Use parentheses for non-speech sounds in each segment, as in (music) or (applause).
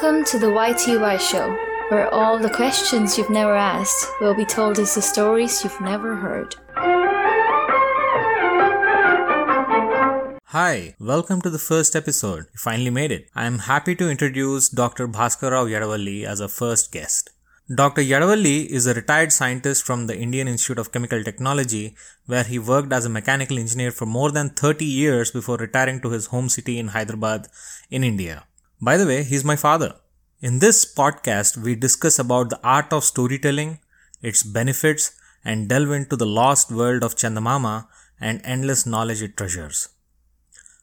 Welcome to the YTY show, where all the questions you've never asked will be told as the stories you've never heard. Hi, welcome to the first episode. You finally made it. I am happy to introduce Dr. Bhaskarrao Yadavalli as our first guest. Dr. Yadavalli is a retired scientist from the Indian Institute of Chemical Technology, where he worked as a mechanical engineer for more than 30 years before retiring to his home city in Hyderabad, in India. By the way he's my father in this podcast we discuss about the art of storytelling its benefits and delve in to the lost world of Chandamama and endless knowledge it treasures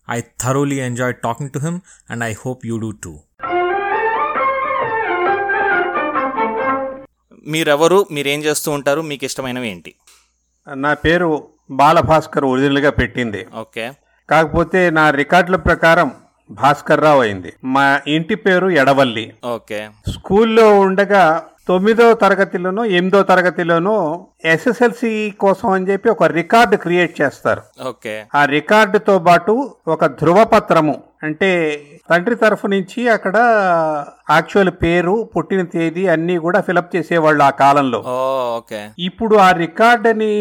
I thoroughly enjoy talking to him and I hope you do too మీరెవరు? మీరేం చేస్తూ ఉంటారు? మీకు ఇష్టమైనవి ఏంటి నా పేరు బాలభాస్కర్ ఒరిజినల్గా పెట్టింది. ఓకే. కాకపోతే నా రికార్డుల ప్రకారం భాస్కర్ రావు అయింది. మా ఇంటి పేరు ఎడవల్లి. ఓకే. స్కూల్లో ఉండగా తొమ్మిదో తరగతిలోనో ఎనిమిదో తరగతిలోనో ఎస్ఎస్ఎల్సి కోసం అని చెప్పి ఒక రికార్డు క్రియేట్ చేస్తారు. ఓకే. ఆ రికార్డుతో పాటు ఒక ధృవపత్రము అంటే తండ్రి తరఫు నుంచి అక్కడ యాక్చువల్ పేరు పుట్టిన తేదీ అన్నీ కూడా ఫిలప్ చేసేవాళ్ళు ఆ కాలంలో. ఇప్పుడు ఆ రికార్డ్ అని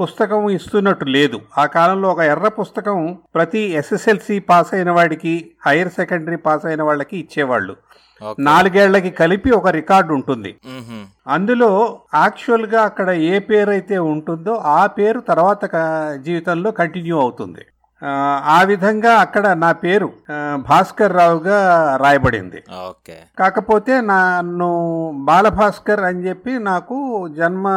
పుస్తకం ఇస్తున్నట్టు లేదు. ఆ కాలంలో ఒక ఎర్ర పుస్తకం ప్రతి ఎస్ఎస్ఎల్సి పాస్ అయిన వాడికి హైయర్ సెకండరీ పాస్ అయిన వాళ్ళకి ఇచ్చేవాళ్ళు. నాలుగేళ్ళకి కలిపి ఒక రికార్డు ఉంటుంది. అందులో యాక్చువల్గా అక్కడ ఏ పేరు అయితే ఉంటుందో ఆ పేరు తర్వాత జీవితంలో కంటిన్యూ అవుతుంది. ఆ, విధంగా అక్కడ నా పేరు భాస్కర్ రావుగా రాయబడింది. ఓకే. కాకపోతే నన్ను బాలభాస్కర్ అని చెప్పి నాకు జన్మ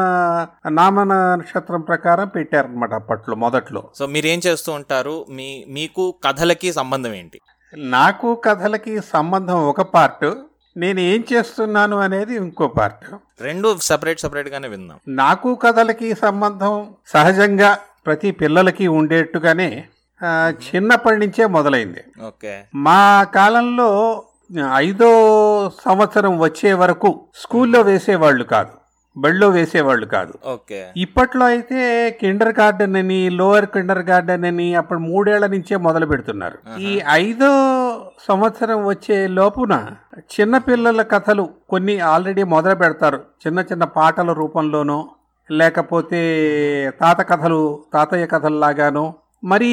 నామ నక్షత్రం ప్రకారం పెట్టారనమాట అప్పట్లో మొదట్లో. సో మీరేం చేస్తూ ఉంటారు? మీ మీకు కథలకి సంబంధం ఏంటి? నాకు కథలకి సంబంధం ఒక పార్ట్ నేను ఏం చేస్తున్నాను అనేది ఇంకో పార్ట్. రెండు సపరేట్ సపరేట్ గానే విందాం. నాకు కథలకి సంబంధం సహజంగా ప్రతి పిల్లలకి ఉండేట్టుగానే చిన్నప్పటి నుంచే మొదలైంది. ఓకే. మా కాలంలో ఐదో సంవత్సరం వచ్చే వరకు స్కూల్లో వేసేవాళ్ళు కాదు. బడిలో వేసేవాళ్ళు కాదు. ఓకే. ఇప్పట్లో అయితే కిండర్ గార్డెన్ అని లోవర్ కిండర్ గార్డెన్ అని అప్పుడు మూడేళ్ళ నుంచే మొదలు పెడుతున్నారు. ఈ ఐదో సంవత్సరం వచ్చే లోపున చిన్న పిల్లల కథలు కొన్ని ఆల్రెడీ మొదలు పెడతారు. చిన్న చిన్న పాటల రూపంలోనో లేకపోతే తాత కథలు తాతయ్య కథల్లాగానో మరి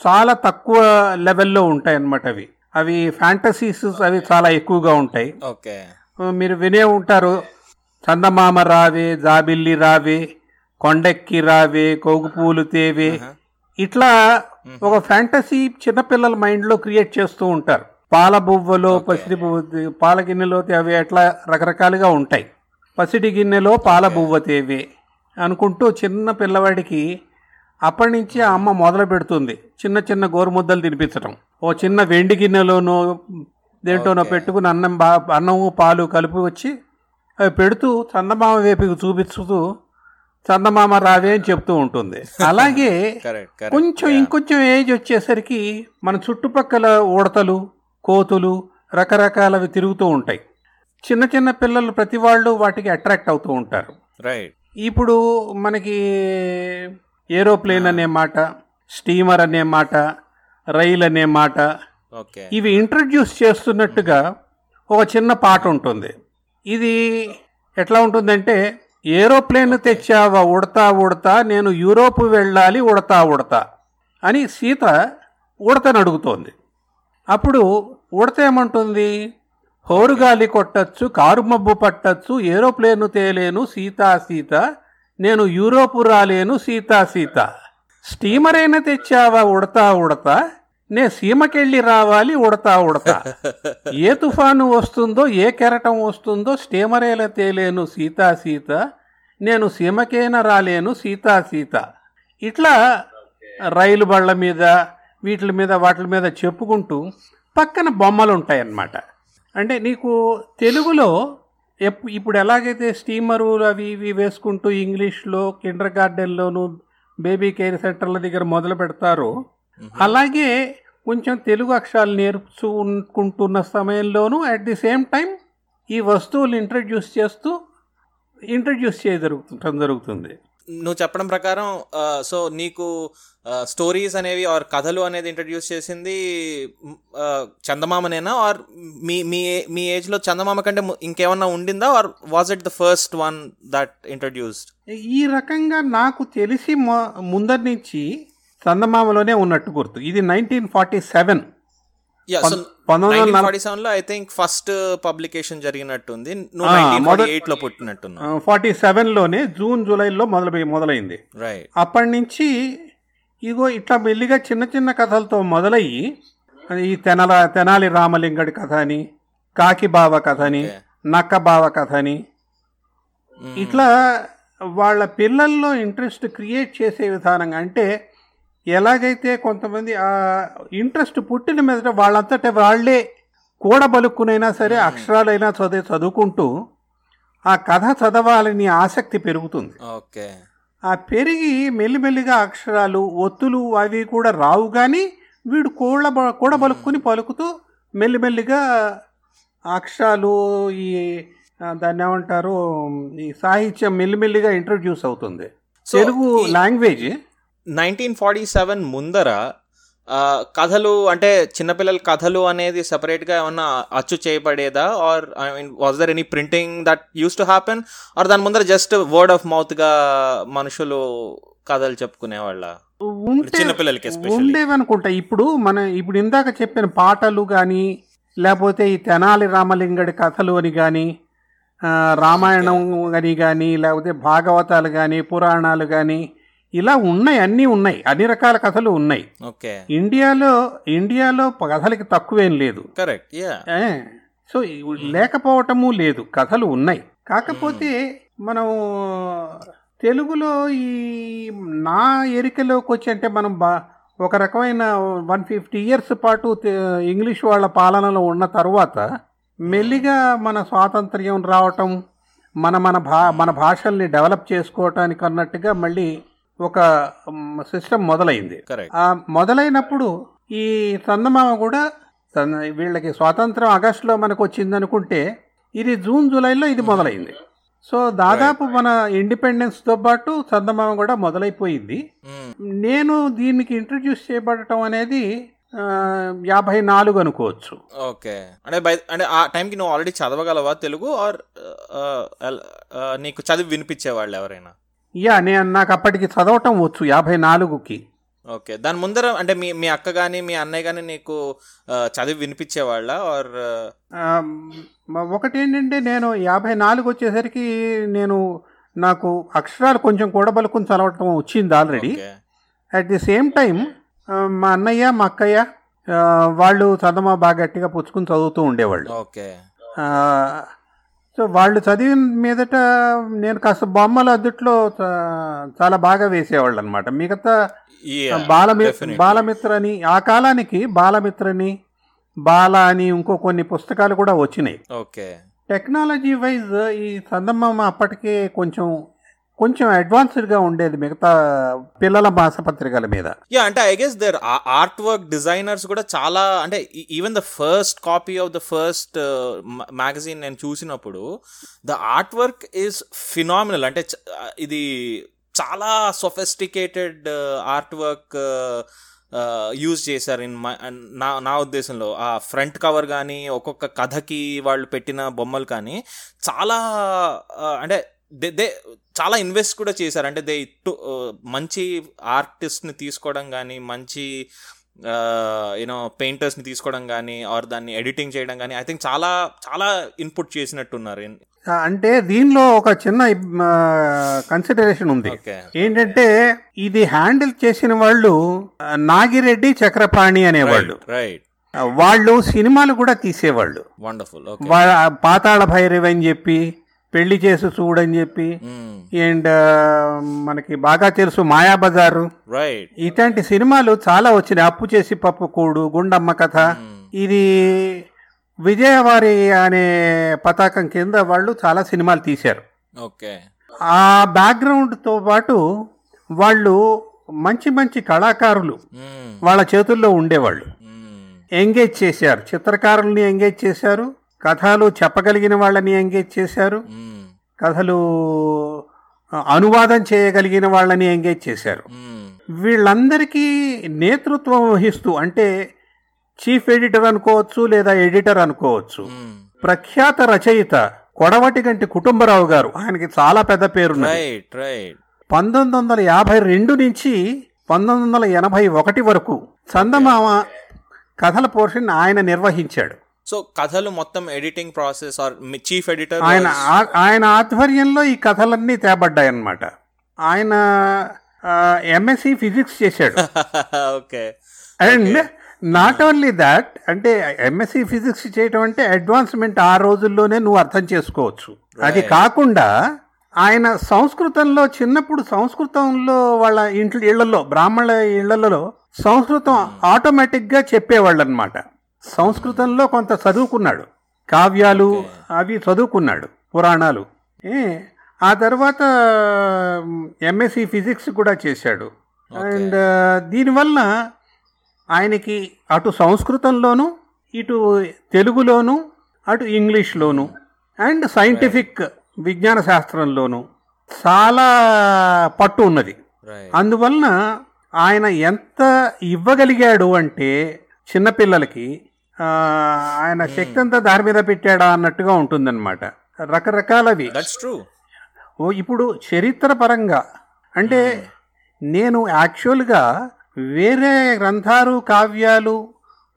చాలా తక్కువ లెవెల్లో ఉంటాయి అన్నమాట అవి. అవి ఫ్యాంటసీస్ అవి చాలా ఎక్కువగా ఉంటాయి. ఓకే. మీరు వినే ఉంటారు. చందమామ రావే జాబిల్లి రావే కొండెక్కి రావే కోగుపూలు తేవే. ఇట్లా ఒక ఫ్యాంటసీ చిన్నపిల్లల మైండ్లో క్రియేట్ చేస్తూ ఉంటారు. పాల బువ్వలో పసిడి బువ్వ పాల గిన్నెలో అవి అట్లా రకరకాలుగా ఉంటాయి. పసిడి గిన్నెలో పాల బువ్వ తేవే అనుకుంటూ చిన్న పిల్లవాడికి అప్పటి నుంచి అమ్మ మొదలు పెడుతుంది. చిన్న చిన్న గోరుముద్దలు తినిపించడం ఓ చిన్న వెండి గిన్నెలోనో దేంటోనో పెట్టుకుని అన్నం బా అన్నము పాలు కలిపి వచ్చి అవి పెడుతూ చందమామ వేపుకి చూపిస్తూ చందమామ రావే అని చెప్తూ ఉంటుంది. అలాగే (laughs) కొంచెం ఇంకొంచెం ఏజ్ వచ్చేసరికి మన చుట్టుపక్కల ఉడతలు కోతులు రకరకాలవి తిరుగుతూ ఉంటాయి. చిన్న చిన్న పిల్లలు ప్రతి వాళ్ళు వాటికి అట్రాక్ట్ అవుతూ ఉంటారు. రైట్ ఇప్పుడు మనకి ఏరోప్లేన్ అనే మాట స్టీమర్ అనే మాట రైల్ అనే మాట ఇవి ఇంట్రడ్యూస్ చేస్తున్నట్టుగా ఒక చిన్న పాట ఉంటుంది. ఇది ఎట్లా ఉంటుందంటే ఏరోప్లేన్ తెచ్చావా ఉడతా ఉడతా నేను యూరోప్ వెళ్ళాలి ఉడతా ఉడతా అని సీత ఉడతను అడుగుతోంది. అప్పుడు ఉడత ఏమంటుంది? హోరుగాలి కొట్టచ్చు కారు మబ్బు పట్టచ్చు ఏరోప్లేను తేలేను సీతా సీత నేను యూరోపు రాలేను సీతా సీత. స్టీమర్ అయినా తెచ్చావా ఉడతా ఉడతా? నే సీమకెళ్ళి రావాలి ఉడతా ఉడతా. (laughs) ఏ తుఫాను వస్తుందో ఏ కెరటం వస్తుందో స్టీమరేల తేలేను సీతా సీత. నేను సీమకేన రాలేను సీతా సీత. ఇట్లా రైలు బళ్ళ మీద వీటి మీద వాటి మీద చెప్పుకుంటూ పక్కన బొమ్మలు ఉంటాయన్నమాట అంటే నీకు తెలుగులో ఎప్- ఇప్పుడు ఎలాగైతే స్టీమరు అవి ఇవి వేసుకుంటూ ఇంగ్లీష్లో కిండర్ గార్డెన్లోను బేబీ కేర్ సెంటర్ల దగ్గర మొదలు పెడతారో అలాగే కొంచెం తెలుగు అక్షరాలు నేర్చుకుంటున్న సమయంలోనూ అట్ ది సేమ్ టైం ఈ వస్తువులు ఇంట్రడ్యూస్ చేస్తూ ఇంట్రడ్యూస్ చేయజరుగుతుండటం జరుగుతుంది. నువ్వు చెప్పడం ప్రకారం సో నీకు స్టోరీస్ అనేవి ఆర్ కథలు అనేది ఇంట్రడ్యూస్ చేసింది చందమామనేనా? ఆర్ మీ మీ మీ ఏజ్లో చందమామ కంటే ఇంకేమన్నా ఉండిందా? Or was it the first one that introduced ఈ రకంగా నాకు తెలిసి మొ- ముందరి నుంచి చందమామలోనే ఉన్నట్టు గుర్తు. ఇది నైన్టీన్ ఫార్టీ సెవెన్. పంతొమ్మిది వందల నలభై- ఫార్టీ సెవెన్లో ఐ థింక్ ఫస్ట్ పబ్లికేషన్ జరిగినట్టుంది. ఎయిట్లో పుట్టినట్టున్నావు. ఫార్టీ జూన్ జూలైలో మొదలు మొదలైంది. రైట్ అప్పటి నుంచి ఇగో ఇట్లా మెల్లిగా చిన్న చిన్న కథలతో మొదలయ్యి ఈ తెనల తెనాలి రామలింగడి కథ అని కాకి బావ కథ అని. నక్క బావ కథ అని ఇట్లా వాళ్ళ పిల్లల్లో ఇంట్రెస్ట్ క్రియేట్ చేసే విధానంగా అంటే ఎలాగైతే కొంతమంది ఆ ఇంట్రెస్ట్ పుట్టిన మీదట వాళ్ళంతట వాళ్ళే కూడబలుక్కునైనా సరే అక్షరాలైనా చదివి చదువుకుంటూ ఆ కథ చదవాలని ఆసక్తి పెరుగుతుంది. ఓకే. ఆ పెరిగి మెల్లిమెల్లిగా అక్షరాలు ఒత్తులు అవి కూడా రావు కానీ వీడు కూడ కూడబలుక్కుని పలుకుతూ మెల్లిమెల్లిగా అక్షరాలు ఈ దాన్ని ఏమంటారు ఈ సాహిత్యం మెల్లిమెల్లిగా ఇంట్రడ్యూస్ అవుతుంది. Telugu language nineteen forty seven ముందర కథలు అంటే చిన్నపిల్లల కథలు అనేది separate గా ఏమన్నా అచ్చు చేయబడేదా? Or I mean was there any printing that use to happen or దాని ముందర జస్ట్ వర్డ్ ఆఫ్గా మనుషులు కథలు చెప్పుకునేవాళ్ళ? చిన్నపిల్లలకి. ఉండేవనుకుంటా. ఇప్పుడు మన ఇప్పుడు ఇందాక చెప్పిన పాటలు కానీ లేకపోతే ఈ తెనాలి రామలింగడి కథలు అని కానీ రామాయణం అని కానీ లేకపోతే భాగవతాలు కానీ పురాణాలు కానీ ఇలా ఉన్నాయి అన్నీ ఉన్నాయి. అన్ని రకాల కథలు ఉన్నాయి. ఓకే. ఇండియాలో ఇండియాలో కథలకి తక్కువేం లేదు. కరెక్ట్ సో లేకపోవటము లేదు. కథలు ఉన్నాయి. కాకపోతే మనం తెలుగులో ఈ నా ఎరికలోకి వచ్చి అంటే మనం బా ఒక రకమైన వన్ ఫిఫ్టీ ఇయర్స్ పాటు ఇంగ్లీష్ వాళ్ళ పాలనలో ఉన్న తర్వాత మెల్లిగా మన స్వాతంత్ర్యం రావటం మన మన భా మన భాషల్ని డెవలప్ చేసుకోవటానికి అన్నట్టుగా మళ్ళీ ఒక సిస్టమ్ మొదలైంది. ఆ మొదలైనప్పుడు ఈ చందమామ కూడా వీళ్ళకి స్వాతంత్రం ఆగస్టులో మనకు వచ్చింది అనుకుంటే ఇది జూన్ జూలైలో ఇది మొదలైంది. సో దాదాపు మన ఇండిపెండెన్స్తో పాటు చందమామ కూడా మొదలైపోయింది. నేను దీనికి ఇంట్రడ్యూస్ చేయబడటం అనేది యాభై నాలుగు అనుకోవచ్చు. ఓకే. అంటే బై అంటే ఆ టైంకి నువ్వు ఆల్రెడీ చదవగలవా తెలుగు? ఆర్ నీకు చదివి వినిపించేవాళ్ళు ఎవరైనా? యా నేను నాకు అప్పటికి చదవటం వచ్చు యాభై నాలుగుకి. ఓకే. దాని ముందర అంటే మీ మీ అక్క కానీ మీ అన్నయ్య కానీ నీకు చదివి వినిపించేవాళ్ళ? ఆర్ ఆ, మ- ఒకటి ఏంటంటే నేను యాభై నాలుగు వచ్చేసరికి నేను నాకు అక్షరాలు కొంచెం కూడబలుకుని చదవటం వచ్చింది already. At the same time మా అన్నయ్య మా అక్కయ్య వాళ్ళు చదమ బాగా గట్టిగా పుచ్చుకుని చదువుతూ ఉండేవాళ్ళు. ఓకే. సో వాళ్ళు చదివిన మీదట నేను కాస్త బొమ్మల అద్దుట్లో చాలా బాగా వేసేవాళ్ళు అనమాట మిగతా బాలమి definitely. బాలమిత్ర అని ఆ కాలానికి బాలమిత్రని బాల అని ఇంకో కొన్ని పుస్తకాలు కూడా వచ్చినాయి. ఓకే టెక్నాలజీ వైజ్ ఈ చందమామ అప్పటికే కొంచెం కొంచెం అడ్వాన్స్డ్గా ఉండేది మిగతా పిల్లల మాసపత్రికల మీద. యా అంటే I guess their art work designers కూడా చాలా అంటే even the first copy of the first magazine నేను చూసినప్పుడు the art work is phenomenal అంటే చ- uh, ఇది చాలా సొఫెస్టికేటెడ్ ఆర్ట్ వర్క్ యూజ్ చేశారు ఇన్ uh, నా నా ఉద్దేశంలో. ఆ ఫ్రంట్ కవర్ కానీ ఒక్కొక్క కథకి వాళ్ళు పెట్టిన బొమ్మలు కానీ చాలా uh, అంటే దే దే చాలా ఇన్వెస్ట్ కూడా చేశారు. అంటే దే ఇట్టు మంచి ఆర్టిస్ట్ని తీసుకోవడం కానీ మంచి యూనో పెయింటర్స్ని తీసుకోవడం కానీ ఆర్ దాన్ని ఎడిటింగ్ చేయడం కానీ ఐ థింక్ చాలా చాలా ఇన్పుట్ చేసినట్టున్నారు. అంటే దీనిలో ఒక చిన్న కన్సిడరేషన్ ఉంది. ఏంటంటే ఇది హ్యాండిల్ చేసిన వాళ్ళు నాగిరెడ్డి చక్రపాణి అనేవాళ్ళు. రైట్ వాళ్ళు సినిమాలు కూడా తీసేవాళ్ళు. వండర్ఫుల్ పాతాళ భైరవి అని చెప్పి పెళ్ళి చేసి చూడని చెప్పి అండ్ మనకి బాగా తెలుసు మాయాబజారు ఇట్లాంటి సినిమాలు చాలా వచ్చినాయి. అప్పు చేసి పప్పు కూడు గుండమ్మ కథ. ఇది విజయవారి అనే పతాకం కింద వాళ్ళు చాలా సినిమాలు తీశారు. ఓకే ఆ బ్యాక్గ్రౌండ్తో పాటు వాళ్ళు మంచి మంచి కళాకారులు వాళ్ళ చేతుల్లో ఉండేవాళ్ళు. ఎంగేజ్ చేశారు. చిత్రకారుల్ని ఎంగేజ్ చేశారు. కథలు చెప్పగలిగిన వాళ్ళని ఎంగేజ్ చేశారు. కథలు అనువాదం చేయగలిగిన వాళ్ళని ఎంగేజ్ చేశారు. వీళ్ళందరికీ నేతృత్వం వహిస్తూ అంటే చీఫ్ ఎడిటర్ అనుకోవచ్చు లేదా ఎడిటర్ అనుకోవచ్చు. ప్రఖ్యాత రచయిత కొడవటిగంటి కుటుంబరావు గారు ఆయనకి చాలా పెద్ద రైట్ పంతొమ్మిది వందల యాభై రెండు నుంచి పంతొమ్మిది వందల ఎనభై ఒకటి వరకు చందమామ కథల పోర్షన్ ఆయన నిర్వహించాడు. సో కథలు మొత్తం editing process or chief editor ఆయన ఆయన ఆధ్వర్యంలో ఈ కథలన్నీ తేబడ్డాయి అన్నమాట ఆయన ఎంఎస్సి ఫిజిక్స్ చేశాడు. (laughs) Okay. And not only that అంటే ఎంఎస్సి ఫిజిక్స్ చేయటం అంటే అడ్వాన్స్మెంట్ ఆ రోజుల్లోనే నువ్వు అర్థం చేసుకోవచ్చు. అది కాకుండా ఆయన సంస్కృతంలో చిన్నప్పుడు సంస్కృతంలో వాళ్ళ ఇంట్లో ఇళ్ళలో బ్రాహ్మణుల ఇళ్ళలో సంస్కృతం ఆటోమేటిక్గా చెప్పేవాళ్ళు అనమాట సంస్కృతంలో కొంత చదువుకున్నాడు. కావ్యాలు అవి చదువుకున్నాడు పురాణాలు. ఆ తర్వాత ఎంఎస్సి ఫిజిక్స్ కూడా చేశాడు. అండ్ దీనివల్ల ఆయనకి అటు సంస్కృతంలోను ఇటు తెలుగులోను అటు ఇంగ్లీష్లోను అండ్ సైంటిఫిక్ విజ్ఞాన శాస్త్రంలోను చాలా పట్టు ఉన్నది. అందువలన ఆయన ఎంత ఇవ్వగలిగాడు అంటే చిన్నపిల్లలకి ఆయన శక్తి అంతా దారి మీద పెట్టాడా అన్నట్టుగా ఉంటుందన్నమాట. రకరకాలవి. ఓ ఇప్పుడు చరిత్ర పరంగా అంటే నేను యాక్చువల్గా వేరే గ్రంథాలు కావ్యాలు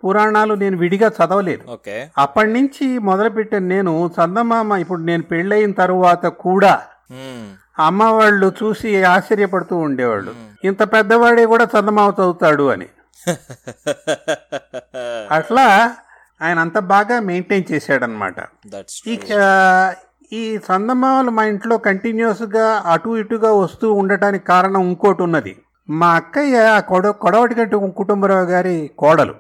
పురాణాలు నేను విడిగా చదవలేదు. అప్పటి నుంచి మొదలుపెట్టాను నేను చందమామ ఇప్పుడు నేను పెళ్ళయిన తరువాత కూడా అమ్మ వాళ్ళు చూసి ఆశ్చర్యపడుతూ ఉండేవాళ్ళు. ఇంత పెద్దవాడే కూడా చందమామ చదువుతాడు అని. (laughs) అట్లా ఆయన అంత బాగా మెయింటైన్ చేశాడనమాట ఈ చందమామలు మా ఇంట్లో కంటిన్యూస్గా అటు ఇటుగా వస్తూ ఉండటానికి కారణం ఇంకోటి ఉన్నది. మా అక్కయ్య ఆ కొడ కొడవటిగంటి కుటుంబరావు గారి కోడలు.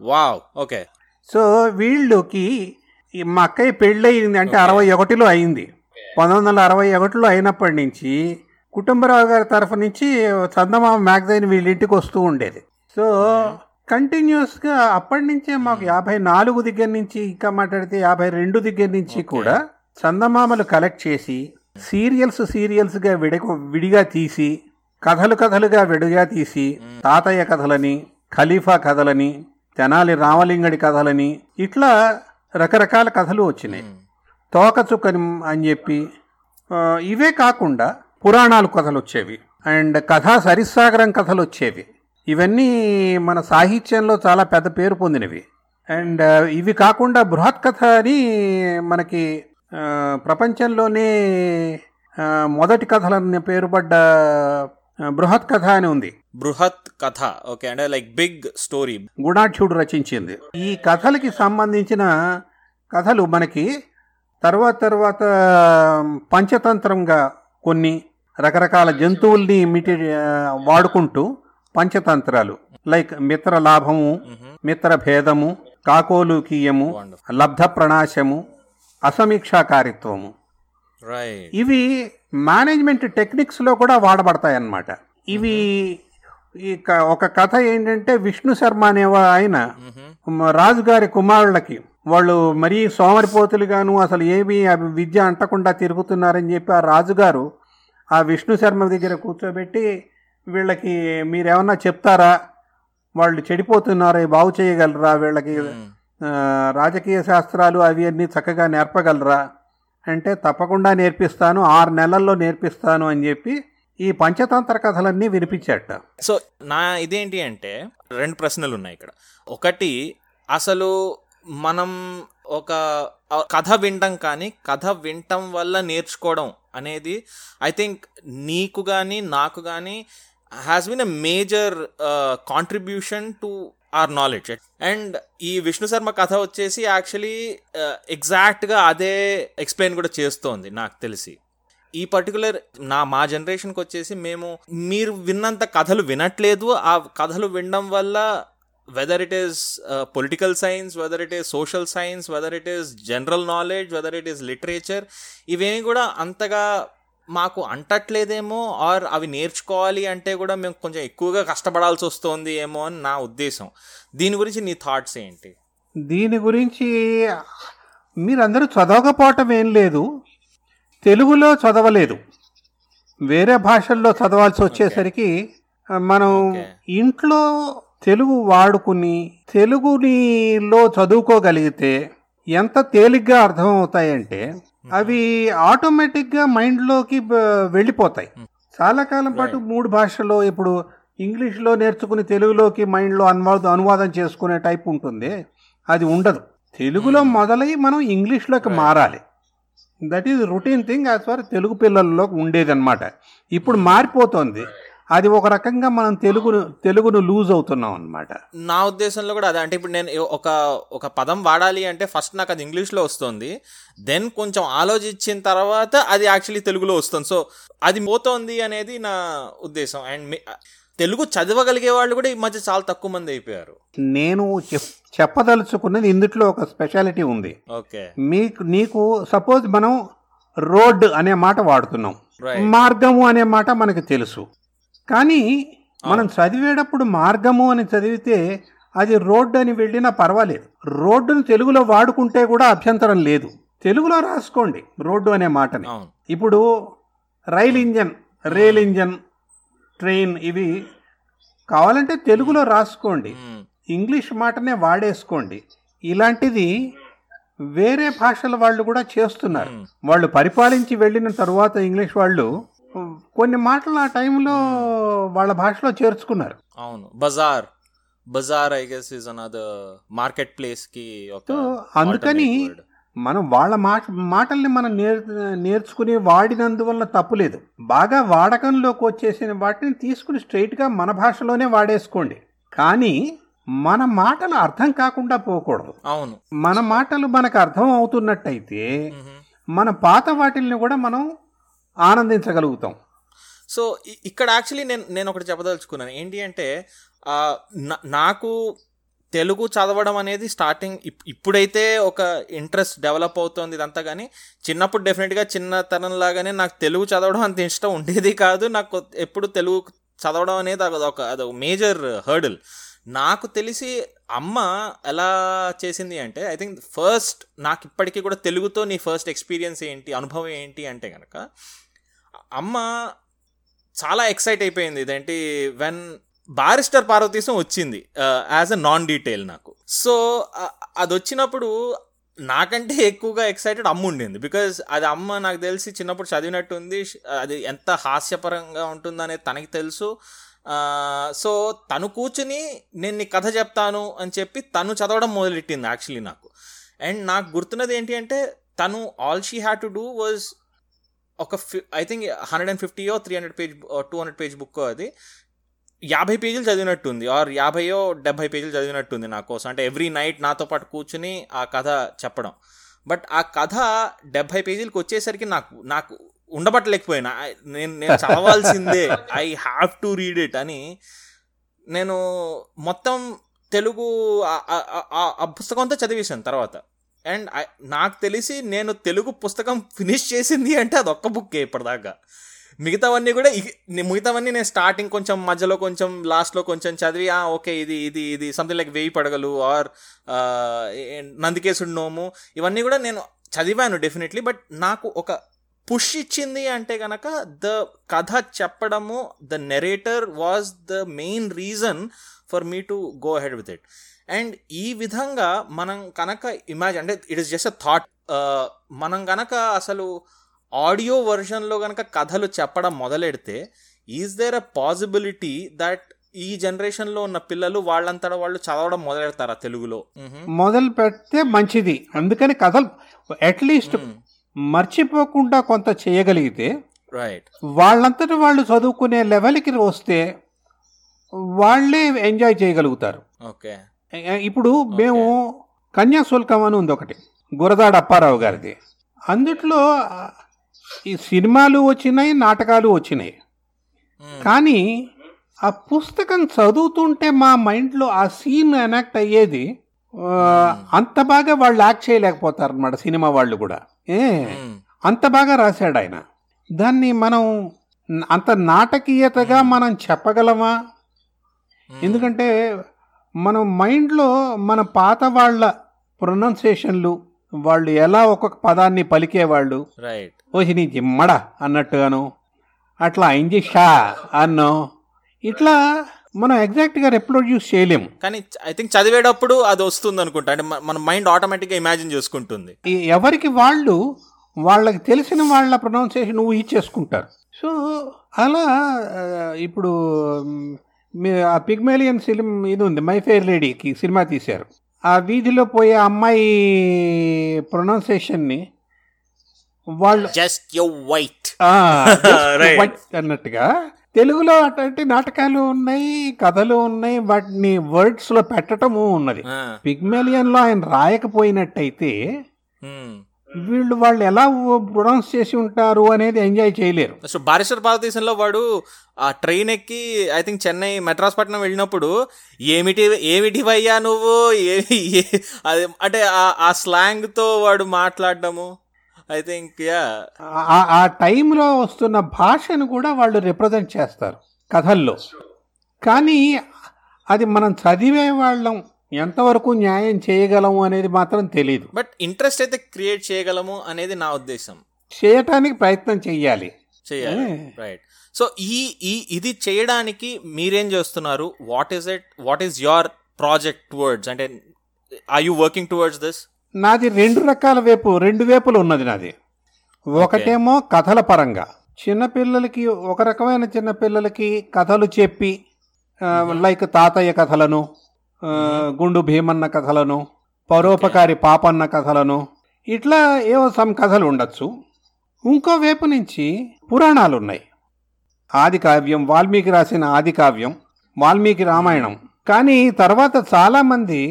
వావ్ ఓకే సో వీళ్ళకి మా అక్కయ్య పెళ్ళయింది అంటే అరవై ఒకటిలో అయింది. పంతొమ్మిది వందల అరవై ఒకటిలో అయినప్పటి నుంచి కుటుంబరావు గారి తరఫు నుంచి చందమామ మ్యాగజైన్ వీళ్ళ ఇంటికి వస్తూ ఉండేది. సో కంటిన్యూస్గా అప్పటి నుంచే మాకు యాభై నాలుగు దగ్గర నుంచి ఇంకా మాట్లాడితే యాభై రెండు దగ్గర నుంచి కూడా చందమామలు కలెక్ట్ చేసి సీరియల్స్ సీరియల్స్గా విడ విడిగా తీసి కథలు కథలుగా విడిగా తీసి తాతయ్య కథలని ఖలీఫా కథలని తెనాలి రామలింగడి కథలని ఇట్లా రకరకాల కథలు వచ్చినాయి. తోకచుక్కని అని చెప్పి ఇవే కాకుండా పురాణాలు కథలు వచ్చేవి. అండ్ కథా సరిసాగరం కథలు వచ్చేవి. ఇవన్నీ మన సాహిత్యంలో చాలా పెద్ద పేరు పొందినవి. అండ్ ఇవి కాకుండా బృహత్ కథ అని మనకి ప్రపంచంలోనే మొదటి కథలని పేరుపడ్డ బృహత్ కథ అని ఉంది. బృహత్ కథ. ఓకే అంటే లైక్ బిగ్ స్టోరీ. గుణాఢ్యుడు రచించింది. ఈ కథలకి సంబంధించిన కథలు మనకి తర్వాత తర్వాత పంచతంత్రంగా కొన్ని రకరకాల జంతువుల్ని మిటి వాడుకుంటూ పంచతంత్రాలు. లైక్ మిత్ర లాభము మిత్ర భేదము కాకోలుకీయము లబ్ధ ప్రణాశము అసమీక్షాకారిత్వము ఇవి మేనేజ్మెంట్ టెక్నిక్స్లో కూడా వాడబడతాయి అన్నమాట ఇవి క- ఒక కథ ఏంటంటే విష్ణు శర్మ అనే ఆయన మ- రాజుగారి కుమారులకి వాళ్ళు మరీ సోమరిపోతులుగాను అసలు ఏమీ అవి విద్య అంటకుండా తిరుగుతున్నారని చెప్పి ఆ రాజుగారు ఆ విష్ణు శర్మ దగ్గర కూర్చోబెట్టి వీళ్ళకి మీరేమన్నా చెప్తారా? వాళ్ళు చెడిపోతున్నారా బాగు చేయగలరా? వీళ్ళకి రాజకీయ శాస్త్రాలు అవి అన్నీ చక్కగా నేర్పగలరా? అంటే తప్పకుండా నేర్పిస్తాను ఆరు నెలల్లో నేర్పిస్తాను అని చెప్పి ఈ పంచతంత్ర కథలన్నీ వినిపించాట. సో నా ఇదేంటి అంటే రెండు ప్రశ్నలు ఉన్నాయి ఇక్కడ. ఒకటి అసలు మనం ఒక కథ వినడం కానీ కథ వినటం వల్ల నేర్చుకోవడం అనేది ఐ థింక్ నీకు కానీ నాకు కానీ has been a major contribution to our knowledge and ఈ విష్ణు శర్మ కథ వచ్చేసి యాక్చువల్లీ ఎగ్జాక్ట్గా uh, అదే ఎక్స్ప్లెయిన్ కూడా చేస్తోంది నాకు తెలిసి. ఈ పర్టికులర్ నా మా జనరేషన్కి వచ్చేసి మేము మీరు విన్నంత కథలు వినట్లేదు. ఆ కథలు వినడం వల్ల whether it is political science whether it is social science whether it is general knowledge whether it is literature ఇవేమి కూడా అంతగా మాకు అంటట్లేదేమో ఆర్ అవి నేర్చుకోవాలి అంటే కూడా మేము కొంచెం ఎక్కువగా కష్టపడాల్సి వస్తుంది ఏమో అని నా ఉద్దేశం. దీని గురించి నీ థాట్స్ ఏంటి? దీని గురించి మీరందరూ చదవకపోవటం ఏం లేదు. తెలుగులో చదవలేదు. వేరే భాషల్లో చదవాల్సి వచ్చేసరికి మనం. ఇంట్లో తెలుగు వాడుకుని తెలుగునిలో చదువుకోగలిగితే ఎంత తేలిగ్గా అర్థమవుతాయంటే అవి ఆటోమేటిక్గా మైండ్లోకి వెళ్ళిపోతాయి. చాలా కాలం పాటు మూడు భాషల్లో ఇప్పుడు ఇంగ్లీష్లో నేర్చుకుని తెలుగులోకి మైండ్లో అనువాదం అనువాదం చేసుకునే టైప్ ఉంటుంది. అది ఉండదు. తెలుగులో మొదలై మనం ఇంగ్లీష్లోకి మారాలి. That is routine thing as far Telugu పిల్లల్లో ఉండేదన్నమాట. ఇప్పుడు మారిపోతుంది. అది ఒక రకంగా మనం తెలుగును తెలుగును లూజ్ అవుతున్నాం అన్నమాట. నా ఉద్దేశంలో కూడా అదే. అంటే ఇప్పుడు నేను ఒక ఒక పదం వాడాలి అంటే ఫస్ట్ నాకు అది ఇంగ్లీష్లో వస్తుంది. దెన్ కొంచెం ఆలోచించిన తర్వాత అది యాక్చువల్లీ తెలుగులో వస్తుంది. సో అది పోతోంది అనేది నా ఉద్దేశం. అండ్ తెలుగు చదవగలిగే వాళ్ళు కూడా ఈ మధ్య చాలా తక్కువ మంది అయిపోయారు. నేను చెప్ చెప్పదలుచుకున్నది ఇందుట్లో ఒక స్పెషాలిటీ ఉంది. ఓకే మీకు నీకు సపోజ్ మనం రోడ్ అనే మాట వాడుతున్నాం. మార్గము అనే మాట మనకు తెలుసు. కానీ మనం చదివేటప్పుడు మార్గము అని చదివితే అది రోడ్డు అని వెళ్ళినా పర్వాలేదు. రోడ్డును తెలుగులో వాడుకుంటే కూడా అభ్యంతరం లేదు. తెలుగులో రాసుకోండి రోడ్డు అనే మాటని. ఇప్పుడు rail engine rail engine train ఇవి కావాలంటే తెలుగులో రాసుకోండి. ఇంగ్లీష్ మాటనే వాడేసుకోండి. ఇలాంటిది వేరే భాషల వాళ్ళు కూడా చేస్తున్నారు. వాళ్ళు పరిపాలించి వెళ్ళిన తరువాత ఇంగ్లీష్ వాళ్ళు కొన్ని మాటలు ఆ టైంలో వాళ్ళ భాషలో చేర్చుకున్నారు. అవును. బజార్. Bazar I guess is another market ప్లేస్కి అందుకని. మనం వాళ్ళ మాట మాటల్ని మనం నేర్ నేర్చుకుని వాడినందువల్ల తప్పులేదు బాగా వాడకంలోకి వచ్చేసిన వాటిని తీసుకుని స్ట్రైట్గా మన భాషలోనే వాడేసుకోండి. కానీ మన మాటలు అర్థం కాకుండా పోకూడదు. అవును. మన మాటలు మనకు అర్థం అవుతున్నట్టయితే. మన పాత వాటిల్ని కూడా మనం ఆనందించగలుగుతాం. సో ఇక్కడ యాక్చువల్లీ నేను నేను ఒకటి చెప్పదలుచుకున్నాను. ఏంటి అంటే నాకు తెలుగు చదవడం అనేది స్టార్టింగ్ ఇప్- ఇప్పుడైతే ఒక ఇంట్రెస్ట్ డెవలప్ అవుతుంది ఇదంతా కానీ చిన్నప్పుడు డెఫినెట్గా చిన్నతనం లాగానే నాకు తెలుగు చదవడం అంత ఇష్టం ఉండేది కాదు. నాకు ఎప్పుడు తెలుగు చదవడం అనేది అదొక అదొక మేజర్ హర్డిల్ నాకు తెలిసి అమ్మ ఎలా చేసింది అంటే ఐ థింక్ ఫస్ట్ నాకు ఇప్పటికీ కూడా తెలుగుతో నీ ఫస్ట్ ఎక్స్పీరియన్స్ ఏంటి అనుభవం ఏంటి అంటే కనుక అమ్మ చాలా ఎక్సైట్ అయిపోయింది. ఇదేంటి? వెన్ బారిస్టర్ పార్వతీశం వచ్చింది uh, as a non detail నాకు. సో అది వచ్చినప్పుడు నాకంటే ఎక్కువగా ఎక్సైటెడ్ అమ్మ ఉండింది. బికాజ్ అది అమ్మ నాకు తెలిసి చిన్నప్పుడు చదివినట్టు ఉంది అది ఎంత హాస్యపరంగా ఉంటుందనేది తనకి తెలుసు. సో తను కూర్చుని నేను నీ కథ చెప్తాను అని చెప్పి తను చదవడం మొదలెట్టింది యాక్చువల్లీ నాకు. అండ్ నాకు గుర్తున్నది ఏంటి అంటే తను all she had to do was ఒక I think hundred and ఫిఫ్టీయో three hundred page two hundred page book అది. యాభై పేజీలు చదివినట్టుంది ఆర్ యాభైయో డెబ్బై పేజీలు చదివినట్టుంది నా కోసం. అంటే ఎవ్రీ నైట్ నాతో పాటు కూర్చుని ఆ కథ చెప్పడం. బట్ ఆ కథ డెబ్బై పేజీలకు వచ్చేసరికి నాకు నాకు ఉండబట్టలేకపోయినా. నేను నేను చదవాల్సిందే. I have to read it అని నేను మొత్తం తెలుగు ఆ- ఆ పుస్తకంతో చదివేశాను తర్వాత. అండ్ నాకు తెలిసి నేను తెలుగు పుస్తకం ఫినిష్ చేసింది అంటే అది ఒక్క బుక్కే ఇప్పటిదాకా. మిగతావన్నీ కూడా మిగతావన్నీ నేను స్టార్టింగ్ కొంచెం మధ్యలో కొంచెం లాస్ట్లో కొంచెం చదివి ఆ ఓకే ఇది ఇది ఇది సంథింగ్ లైక్ వేయి పడగలు ఆర్ నందికేశుడు నోము. ఇవన్నీ కూడా నేను చదివాను డెఫినెట్లీ బట్ నాకు ఒక పుష్ ఇచ్చింది అంటే గనక ద కథ చెప్పడము the narrator was the main reason for me to go ahead with it. And ఈ విధంగా మనం కనుక ఇమాజిన్ అంటే it is just a thought మనం గనక అసలు ఆడియో వర్షన్లో గనక కథలు చెప్పడం మొదలెడితే is there a possibility that ఈ జనరేషన్లో ఉన్న పిల్లలు వాళ్ళంతటా వాళ్ళు చదవడం మొదలెడతారా తెలుగులో? మొదలు పెడితే మంచిది. అందుకని కథలు అట్లీస్ట్ మర్చిపోకుండా కొంత చేయగలిగితే రైట్ వాళ్ళంతట వాళ్ళు చదువుకునే లెవెల్కి వస్తే వాళ్ళే ఎంజాయ్ చేయగలుగుతారు. ఓకే ఇప్పుడు మేము కన్యాశుల్కం అని ఉంది ఒకటి గురదాడ అప్పారావు గారిది. అందుట్లో ఈ సినిమాలు వచ్చినాయి నాటకాలు వచ్చినాయి. కానీ ఆ పుస్తకం చదువుతుంటే మా మైండ్లో ఆ సీన్ ఎనాక్ట్ అయ్యేది ఆ, అంత బాగా వాళ్ళు యాక్ట్ చేయలేకపోతారు అనమాట సినిమా వాళ్ళు కూడా. ఏ అంత బాగా రాశాడు ఆయన దాన్ని మనం అంత నాటకీయతగా మనం చెప్పగలమా? ఎందుకంటే మనం మైండ్లో మన పాత వాళ్ళ ప్రొనౌన్సియేషన్లు వాళ్ళు ఎలా ఒక్కొక్క పదాన్ని పలికేవాళ్ళు. రైట్. ఓసి నీ జిమ్మడ అన్నట్టుగాను అట్లా అయింది షా అన్నో ఇట్లా మనం ఎగ్జాక్ట్గా రిప్రొడ్యూస్ చేయలేము. కానీ ఐ థింక్ చదివేటప్పుడు అది వస్తుంది అనుకుంటా అంటే మన- మైండ్ ఆటోమేటిక్గా ఇమాజిన్ చేసుకుంటుంది. ఎవరికి వాళ్ళు వాళ్ళకి తెలిసిన వాళ్ళ ప్రొనౌన్సియేషన్ ఊహించేసుకుంటారు సో అలా ఇప్పుడు ఆ పిగ్మేలియన్ ఫిలిం ఇది ఉంది మై ఫెయిర్ లేడీకి సినిమా తీశారు. ఆ వీధిలో పోయే అమ్మాయి ప్రొనౌన్సియేషన్ని వాళ్ళు జస్ట్ యో వైట్ what అన్నట్టుగా తెలుగులో అటువంటి నాటకాలు ఉన్నాయి కథలు ఉన్నాయి వాటిని వర్డ్స్లో పెట్టటము ఉన్నది. పిగ్మేలియన్లో ఆయన రాయకపోయినట్టయితే వీళ్ళు వాళ్ళు ఎలా ప్రొనౌన్స్ చేసి ఉంటారు అనేది ఎంజాయ్ చేయలేరు. సో బారిస్టర్ భారతదేశంలో వాడు ఆ ట్రైన్ ఎక్కి ఐ థింక్ చెన్నై మెడ్రాస్ పట్నం వెళ్ళినప్పుడు ఏమిటి ఏమిటి వయ్యా నువ్వు? అది అంటే ఆ- ఆ స్లాంగ్తో వాడు మాట్లాడడము. ఐ థింక్ యా ఆ- ఆ టైంలో వస్తున్న భాషను కూడా వాళ్ళు రిప్రజెంట్ చేస్తారు కథల్లో. కానీ అది మనం చదివే వాళ్ళం ఎంతవరకు న్యాయం చేయగలము అనేది మాత్రం తెలియదు బట్ ఇంట్రెస్ట్ అయితే క్రియేట్ చేయగలము అనేది నా ఉద్దేశం. చేయటానికి ప్రయత్నం చేయాలి Eh. రైట్ సో ఈ ఈ ఇది చేయడానికి మీరేం చేస్తున్నారు? What is it what is your project towards అంటే I you working towards this నాది రెండు రకాల వైపు రెండు వైపులు ఉన్నది నాది. ఒకటేమో కథల పరంగా. చిన్నపిల్లలకి ఒక రకమైన చిన్నపిల్లలకి కథలు చెప్పి లైక్ తాతయ్య కథలను గుండు భీమన్న కథలను పరోపకారి పాపన్న కథలను ఇట్లా ఏవో సమ్ కథలు ఉండొచ్చు. ఇంకో వైపు నుంచి పురాణాలు ఉన్నాయి ఆది కావ్యం వాల్మీకి రాసిన ఆది కావ్యం వాల్మీకి రామాయణం. కానీ తర్వాత చాలామంది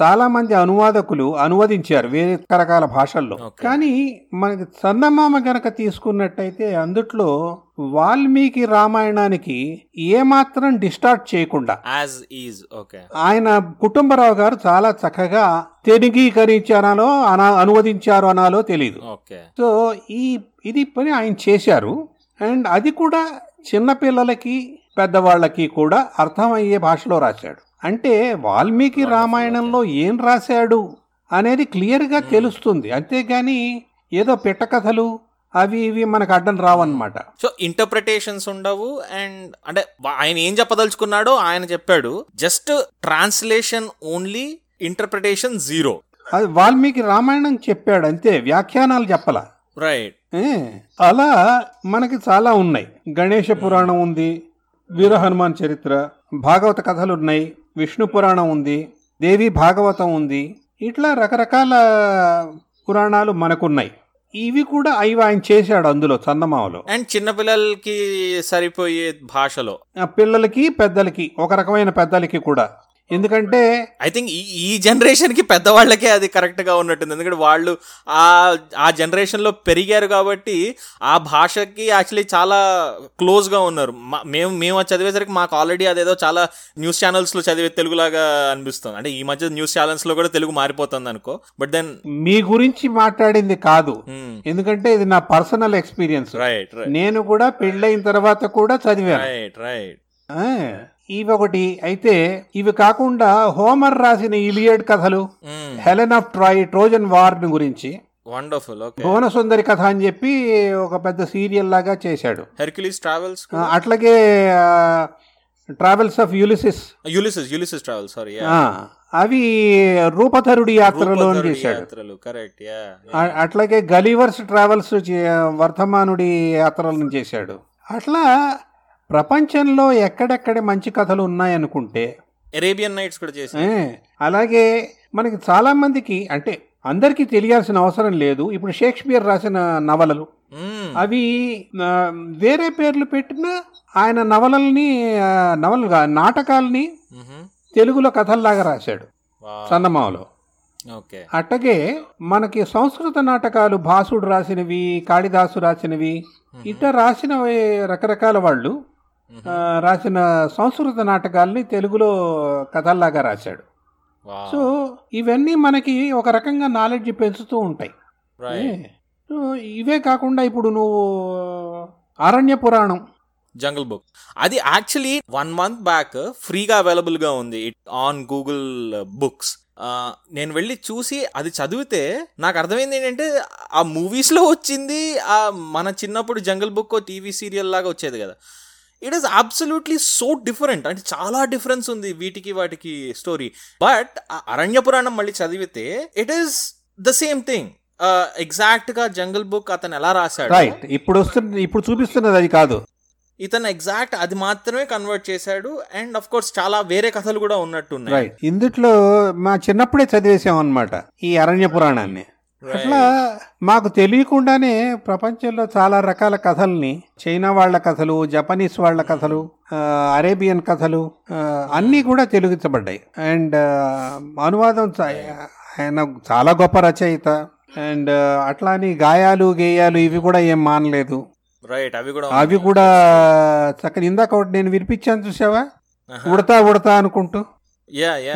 చాలామంది అనువాదకులు అనువదించారు వేరే రకరకాల భాషల్లో. కానీ మనకి చందమామ గనక తీసుకున్నట్టయితే అందుట్లో వాల్మీకి రామాయణానికి ఏమాత్రం డిస్టార్ట్ చేయకుండా ఆయన కుటుంబరావు గారు చాలా చక్కగా తెలుగీకరించారనో అనా అనువదించారు అనాలో తెలియదు సో ఈ ఇది పని ఆయన చేశారు. అండ్ అది కూడా చిన్నపిల్లలకి పెద్దవాళ్ళకి కూడా అర్థమయ్యే భాషలో రాశాడు. అంటే వాల్మీకి రామాయణంలో ఏం రాశాడు అనేది క్లియర్గా తెలుస్తుంది. అంతేగాని ఏదో పిట్ట కథలు అవి ఇవి మనకు అడ్డం రావన్నమాట. సో ఇంటర్ప్రిటేషన్స్ ఉండవు అండ్ అంటే ఆయన ఏం చెప్పదలుచుకున్నాడో ఆయన చెప్పాడు. Just translation only interpretation zero అది వాల్మీకి రామాయణం చెప్పాడు అంతే వ్యాఖ్యానాలు చెప్పలా. రైట్ అలా మనకి చాలా ఉన్నాయి. గణేష పురాణం ఉంది వీర హనుమాన్ చరిత్ర భాగవత కథలు ఉన్నాయి. విష్ణు పురాణం ఉంది దేవి భాగవతం ఉంది ఇట్లా రకరకాల పురాణాలు మనకున్నాయి. ఇవి కూడా అవి ఆయన చేశాడు అందులో చందమామలో. అండ్ చిన్నపిల్లలకి సరిపోయే భాషలో. పిల్లలకి పెద్దలకి ఒక రకమైన పెద్దలకి కూడా. ఎందుకంటే ఐ థింక్ ఈ ఈ జనరేషన్కి పెద్దవాళ్ళకే అది కరెక్ట్గా ఉన్నట్టుంది. ఎందుకంటే వాళ్ళు ఆ ఆ జనరేషన్లో పెరిగారు కాబట్టి ఆ భాషకి యాక్చువల్లీ చాలా క్లోజ్గా ఉన్నారు. మేము మేము చదివేసరికి మాకు ఆల్రెడీ అదేదో చాలా న్యూస్ ఛానల్స్లో చదివే తెలుగులాగా అనిపిస్తుంది. అంటే ఈ మధ్య న్యూస్ ఛానల్స్లో కూడా తెలుగు మారిపోతుంది అనుకో. బట్ దెన్ మీ గురించి మాట్లాడింది కాదు. ఎందుకంటే ఇది నా పర్సనల్ ఎక్స్పీరియన్స్ రైట్ నేను కూడా పెళ్ళైన తర్వాత కూడా చదివాను. రైట్ రైట్ ఇవి ఒకటి అయితే ఇవి కాకుండా హోమర్ రాసిన ఇలియడ్ కథలు Helen of Troy Trojan war గురించి. వండర్ఫుల్ భువన సుందరి కథ అని చెప్పి ఒక పెద్ద సీరియల్ లాగా చేశాడు. హెర్క్యులీస్ ట్రావెల్స్ అట్లాగే travels of Ulysses. Ulysses Ulysses travels sorry అవి రూపధరుడి యాత్రలో చేశాడు. కరెక్ట్ అట్లాగే గలీవర్స్ ట్రావెల్స్ వర్ధమానుడి యాత్రలను చేశాడు. అట్లా ప్రపంచంలో ఎక్కడెక్కడ మంచి కథలు ఉన్నాయనుకుంటే అరేబియన్ నైట్స్ కూడా చేసి అలాగే మనకి చాలా మందికి అంటే అందరికీ తెలియాల్సిన అవసరం లేదు ఇప్పుడు షేక్స్పియర్ రాసిన నవలలు. అవి వేరే పేర్లు పెట్టిన ఆయన నవలల్ని నవలుగా నాటకాల్ని. తెలుగులో కథల్లాగా రాశాడు. చందమామలో ఓకే అట్టగే మనకి సంస్కృత నాటకాలు భాసుడు రాసినవి కాళిదాసు రాసినవి ఇట్లా రాసిన రకరకాల వాళ్ళు రాసిన సంస్కృత నాటకాల్ని తెలుగులో కథల్లాగా రాశాడు. సో ఇవన్నీ మనకి ఒక రకంగా నాలెడ్జ్ పెంచుతూ ఉంటాయి. ఇవే కాకుండా ఇప్పుడు నువ్వు అరణ్య పురాణం. జంగల్ బుక్ అది యాక్చువల్లీ వన్ మంత్ బ్యాక్ ఫ్రీగా అవైలబుల్గా ఉంది ఆన్ గూగుల్ బుక్స్ నేను వెళ్ళి చూసి అది చదివితే నాకు అర్థమైంది ఏంటంటే ఆ మూవీస్లో వచ్చింది ఆ మన చిన్నప్పుడు జంగల్ బుక్ టీవీ సీరియల్ లాగా వచ్చేది కదా. It is absolutely so different అంటే చాలా డిఫరెన్స్ ఉంది వీటికి వాటికి స్టోరీ బట్ అరణ్య పురాణం మళ్ళీ చదివితే it is the same thing ఎగ్జాక్ట్గా జంగల్ బుక్ అతను ఎలా రాశాడు? రైట్ ఇప్పుడు వస్తున్న ఇప్పుడు చూపిస్తున్నది అది కాదు. ఇతను ఎగ్జాక్ట్ అది మాత్రమే కన్వర్ట్ చేశాడు. అండ్ అఫ్ కోర్స్ చాలా వేరే కథలు కూడా ఉన్నట్టున్నాయి. రైట్ ఇందుట్లో మా చిన్నప్పుడే చదివేసాం అనమాట ఈ అరణ్య పురాణాన్ని. అట్లా మాకు తెలియకుండానే ప్రపంచంలో చాలా రకాల కథల్ని చైనా వాళ్ళ కథలు జపనీస్ వాళ్ళ కథలు అరేబియన్ కథలు అన్నీ కూడా తెలుగించబడ్డాయి. అండ్ అనువాదం ఆయన చాలా గొప్ప రచయిత. అండ్ అట్లా అని గాయాలు గేయాలు ఇవి కూడా ఏం మానలేదు. రైట్ అవి కూడా అవి కూడా చక్కని ఇందాక ఒకటి నేను వినిపించాను చూసావా? ఉడతా ఉడతా అనుకుంటూ. యా యా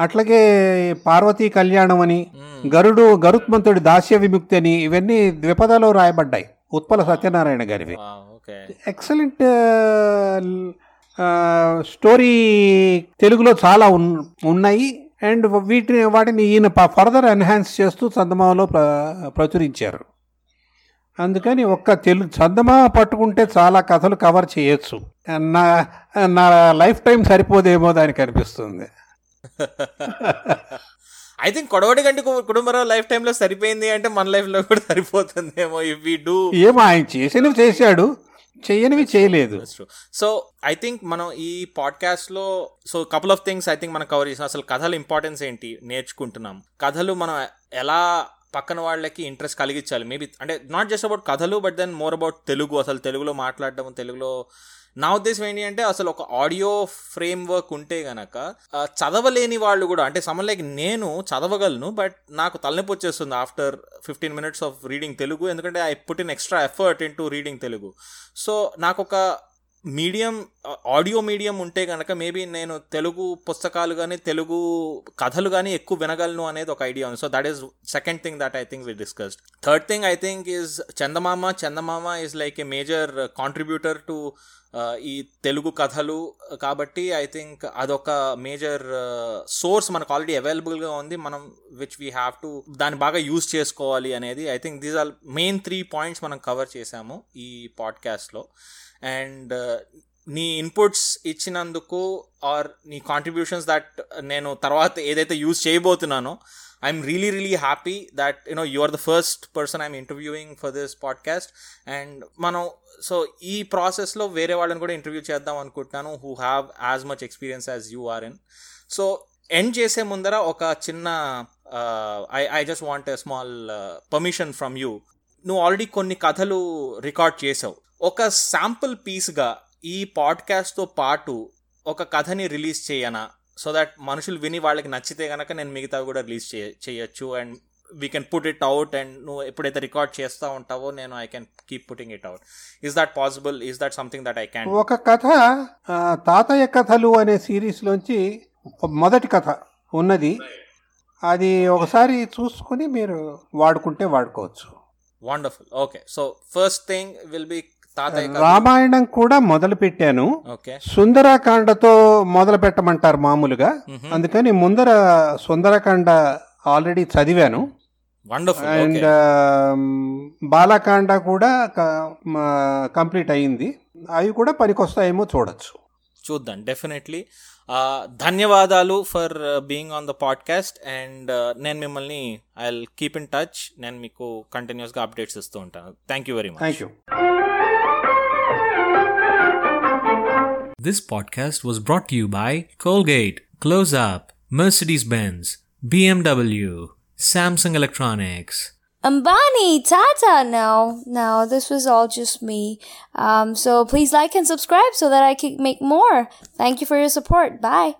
అట్లాగే పార్వతీ కళ్యాణం అని గరుడు గరుత్మంతుడి దాస్య విముక్తి అని ఇవన్నీ ద్విపదలో రాయబడ్డాయి. ఉత్పల సత్యనారాయణ గారివి. ఓకే. ఎక్సలెంట్ స్టోరీ తెలుగులో చాలా ఉన్- ఉన్నాయి. అండ్ వీటిని వాటిని ఈయన ఫర్దర్ ఎన్హాన్స్ చేస్తూ చందమామలో ప్ర ప్రచురించారు. అందుకని ఒక్క తెలుగు చందమామ పట్టుకుంటే చాలా కథలు కవర్ చేయొచ్చు. నా నా లైఫ్ టైం సరిపోదేమో దానికి అనిపిస్తుంది. (laughs) ఐ థింక్ కొడవడి గంటి కు- కుటుంబరావు లైఫ్ టైమ్లో సరిపోయింది అంటే మన లైఫ్లో కూడా సరిపోతుందేమో ఇఫ్ వి డూ ఏమో ఆయన చేసినవి చేశాడు చేయనివి చేయలేదు. సో ఐ థింక్ మనం ఈ పాడ్కాస్ట్లో so couple of things I think మనం కవర్ చేసాం. అసలు కథల ఇంపార్టెన్స్ ఏంటి నేర్చుకుంటున్నాం. కథలు మనం ఎలా పక్కన వాళ్ళకి ఇంట్రెస్ట్ కలిగించాలి మేబీ అంటే నాట్ జస్ట్ అబౌట్ కథలు but then more about Telugu. అసలు తెలుగులో మాట్లాడడం తెలుగులో నా ఉద్దేశం ఏంటి అంటే అసలు ఒక ఆడియో ఫ్రేమ్ వర్క్ ఉంటే గనక చదవలేని వాళ్ళు కూడా అంటే సమ లైక్ నేను చదవగలను బట్ నాకు తలనొప్పి వచ్చేస్తుంది after fifteen minutes of reading Telugu ఎందుకంటే I put in extra effort in to reading Telugu. So నాకు ఒక మీడియం ఆడియో మీడియం ఉంటే కనుక మేబీ నేను తెలుగు పుస్తకాలు కానీ తెలుగు కథలు కానీ ఎక్కువ వినగలను అనేది ఒక ఐడియా ఉంది. So that is second thing that I think we discussed third thing I think is Chandamama Chandamama is like a major contributor to ఈ తెలుగు కథలు కాబట్టి ఐ థింక్ అదొక మేజర్ సోర్స్ మనకు ఆల్రెడీ అవైలబుల్గా ఉంది. మనం విచ్ వీ హ్యావ్ టు దాన్ని బాగా యూజ్ చేసుకోవాలి అనేది I think these are main three points మనం కవర్ చేసాము ఈ పాడ్కాస్ట్లో అండ్ నీ ఇన్పుట్స్ ఇచ్చినందుకు ఆర్ నీ కాంట్రిబ్యూషన్స్ దట్ నేను తర్వాత ఏదైతే use చేయబోతున్నానో I'm really really happy that you know you are the first person I'm interviewing for this podcast and మనం సో ఈ ప్రాసెస్లో వేరే వాళ్ళని కూడా ఇంటర్వ్యూ చేద్దాం అనుకుంటున్నాను who have as much experience as you are in so end చేసే ముందర ఒక చిన్న I I just want a small permission from you నువ్వు ఆల్రెడీ కొన్ని కథలు రికార్డ్ చేసావు. ఒక శాంపుల్ పీస్గా ఈ పాడ్కాస్ట్తో పాటు ఒక కథని రిలీజ్ చేయనా? సో దట్ మనుషులు విని వాళ్ళకి నచ్చితే గనక నేను మిగతా కూడా రిలీజ్ చేయ చేయొచ్చు. And we can put it out and నువ్వు ఎప్పుడైతే రికార్డ్ చేస్తూ ఉంటావో నేను I can keep putting it out is that possible? Is that something that I can ఒక కథ తాతయ్య కథలు అనే సిరీస్లోంచి మొదటి కథ ఉన్నది. అది ఒకసారి చూసుకుని మీరు వాడుకుంటే వాడుకోవచ్చు. Wonderful. Okay. So first thing will be Ramayanam కూడా మొదలు పెట్టాను. ఓకే. సుందరాకాండతో మొదలు పెట్టమంటారు మామూలుగా. అందుకని ముందర సుందరకాండ ఆల్రెడీ చదివాను. వండర్ఫుల్ అండ్ బాలాకాండ కూడా కంప్లీట్ అయింది. అవి కూడా పనికొస్తాయేమో చూడొచ్చు. చూద్దాం డెఫినెట్లీ. ధన్యవాదాలు for being on the podcast. And నేను మిమ్మల్ని ఐ కీప్ ఇన్ టచ్. నేను మీకు కంటిన్యూస్గా అప్డేట్స్ ఇస్తూ ఉంటాను. Thank you very much thank you This podcast was brought to you by Colgate, Close Up, Mercedes Benz, BMW, Samsung Electronics. Ambani, Tata. No, no, this was all just me. Um, so please like and subscribe so that I can make more. Thank you for your support. Bye.